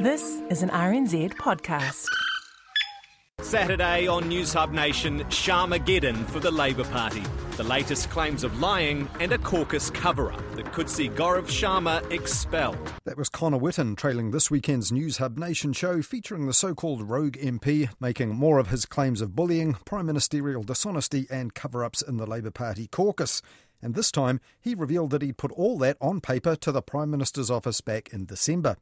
This is an RNZ podcast. Saturday on Newshub Nation, Sharmageddon for the Labour Party. The latest claims of lying and a caucus cover up that could see Gaurav Sharma expelled. That was Connor Whitten trailing this weekend's Newshub Nation show featuring the so called rogue MP making more of his claims of bullying, prime ministerial dishonesty, and cover ups in the Labour Party caucus. And this time, he revealed that he'd put all that on paper to the Prime Minister's office back in December.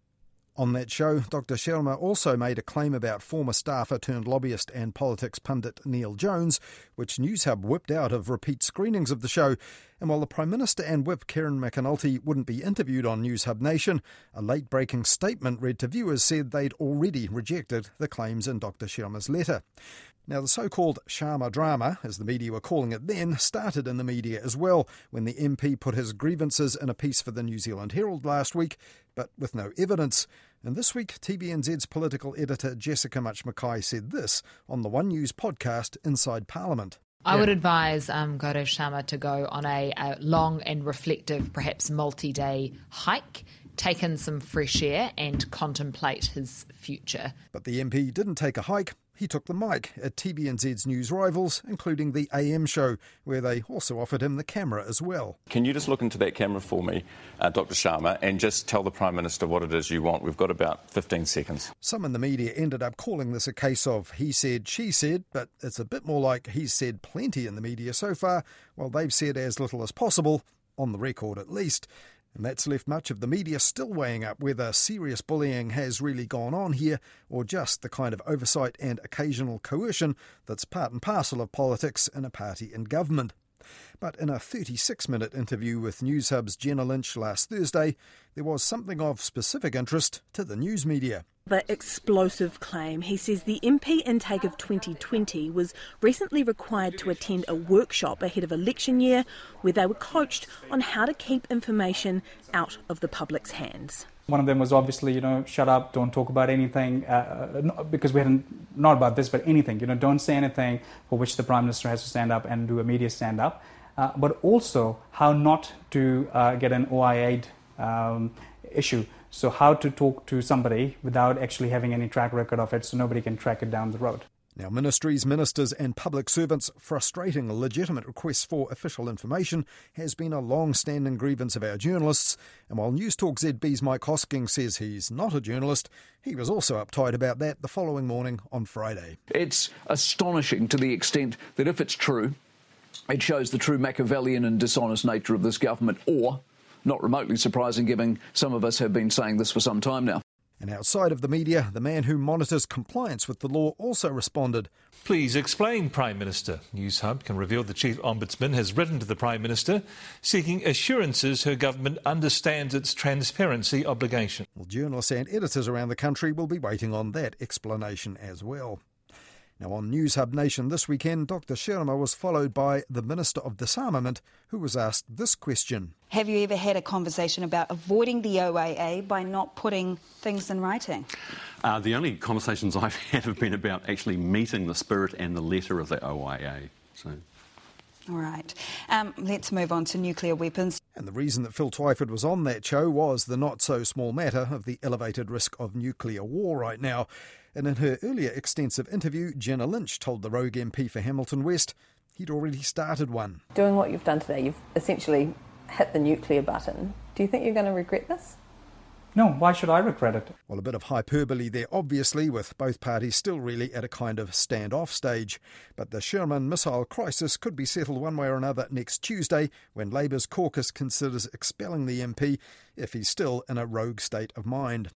On that show, Dr. Sharma also made a claim about former staffer turned lobbyist and politics pundit Neale Jones, which Newshub whipped out of repeat screenings of the show. And while the Prime Minister and Whip Kieran McAnulty wouldn't be interviewed on Newshub Nation, a late breaking statement read to viewers said they'd already rejected the claims in Dr. Sharma's letter. Now, the so called Sharma drama, as the media were calling it then, started in the media as well when the MP put his grievances in a piece for the New Zealand Herald last week, but with no evidence. And this week, TVNZ's political editor Jessica Mutch McKay said this on the One News podcast Inside Parliament. I would advise um, Gaurav Sharma to go on a, a long and reflective, perhaps multi day hike take in some fresh air and contemplate his future. But the MP didn't take a hike. He took the mic at TVNZ's news rivals, including the AM show, where they also offered him the camera as well. Can you just look into that camera for me, uh, Dr. Sharma, and just tell the Prime Minister what it is you want? We've got about 15 seconds. Some in the media ended up calling this a case of he said, she said, but it's a bit more like he's said plenty in the media so far, while they've said as little as possible, on the record at least. And that's left much of the media still weighing up whether serious bullying has really gone on here or just the kind of oversight and occasional coercion that's part and parcel of politics in a party in government. But in a 36 minute interview with Newshub's Jenna Lynch last Thursday, there was something of specific interest to the news media the explosive claim. He says the MP intake of 2020 was recently required to attend a workshop ahead of election year where they were coached on how to keep information out of the public's hands. One of them was obviously, you know, shut up, don't talk about anything, uh, because we hadn't, not about this, but anything, you know, don't say anything for which the Prime Minister has to stand up and do a media stand up, uh, but also how not to uh, get an OIA um, issue. So, how to talk to somebody without actually having any track record of it so nobody can track it down the road. Now, ministries, ministers, and public servants frustrating legitimate requests for official information has been a long standing grievance of our journalists. And while Newstalk ZB's Mike Hosking says he's not a journalist, he was also uptight about that the following morning on Friday. It's astonishing to the extent that if it's true, it shows the true Machiavellian and dishonest nature of this government, or not remotely surprising, given some of us have been saying this for some time now. And outside of the media, the man who monitors compliance with the law also responded. Please explain, Prime Minister. Newshub can reveal the Chief Ombudsman has written to the Prime Minister seeking assurances her government understands its transparency obligation. Well, journalists and editors around the country will be waiting on that explanation as well. Now, on Newshub Nation this weekend, Dr. Sharma was followed by the Minister of Disarmament, who was asked this question Have you ever had a conversation about avoiding the OIA by not putting things in writing? Uh, the only conversations I've had have been about actually meeting the spirit and the letter of the OIA. So. All right. Um, let's move on to nuclear weapons. And the reason that Phil Twyford was on that show was the not so small matter of the elevated risk of nuclear war right now. And in her earlier extensive interview, Jenna Lynch told the rogue MP for Hamilton West he'd already started one. Doing what you've done today, you've essentially hit the nuclear button. Do you think you're going to regret this? No, why should I regret it? Well, a bit of hyperbole there, obviously, with both parties still really at a kind of standoff stage. But the Sherman missile crisis could be settled one way or another next Tuesday when Labour's caucus considers expelling the MP if he's still in a rogue state of mind.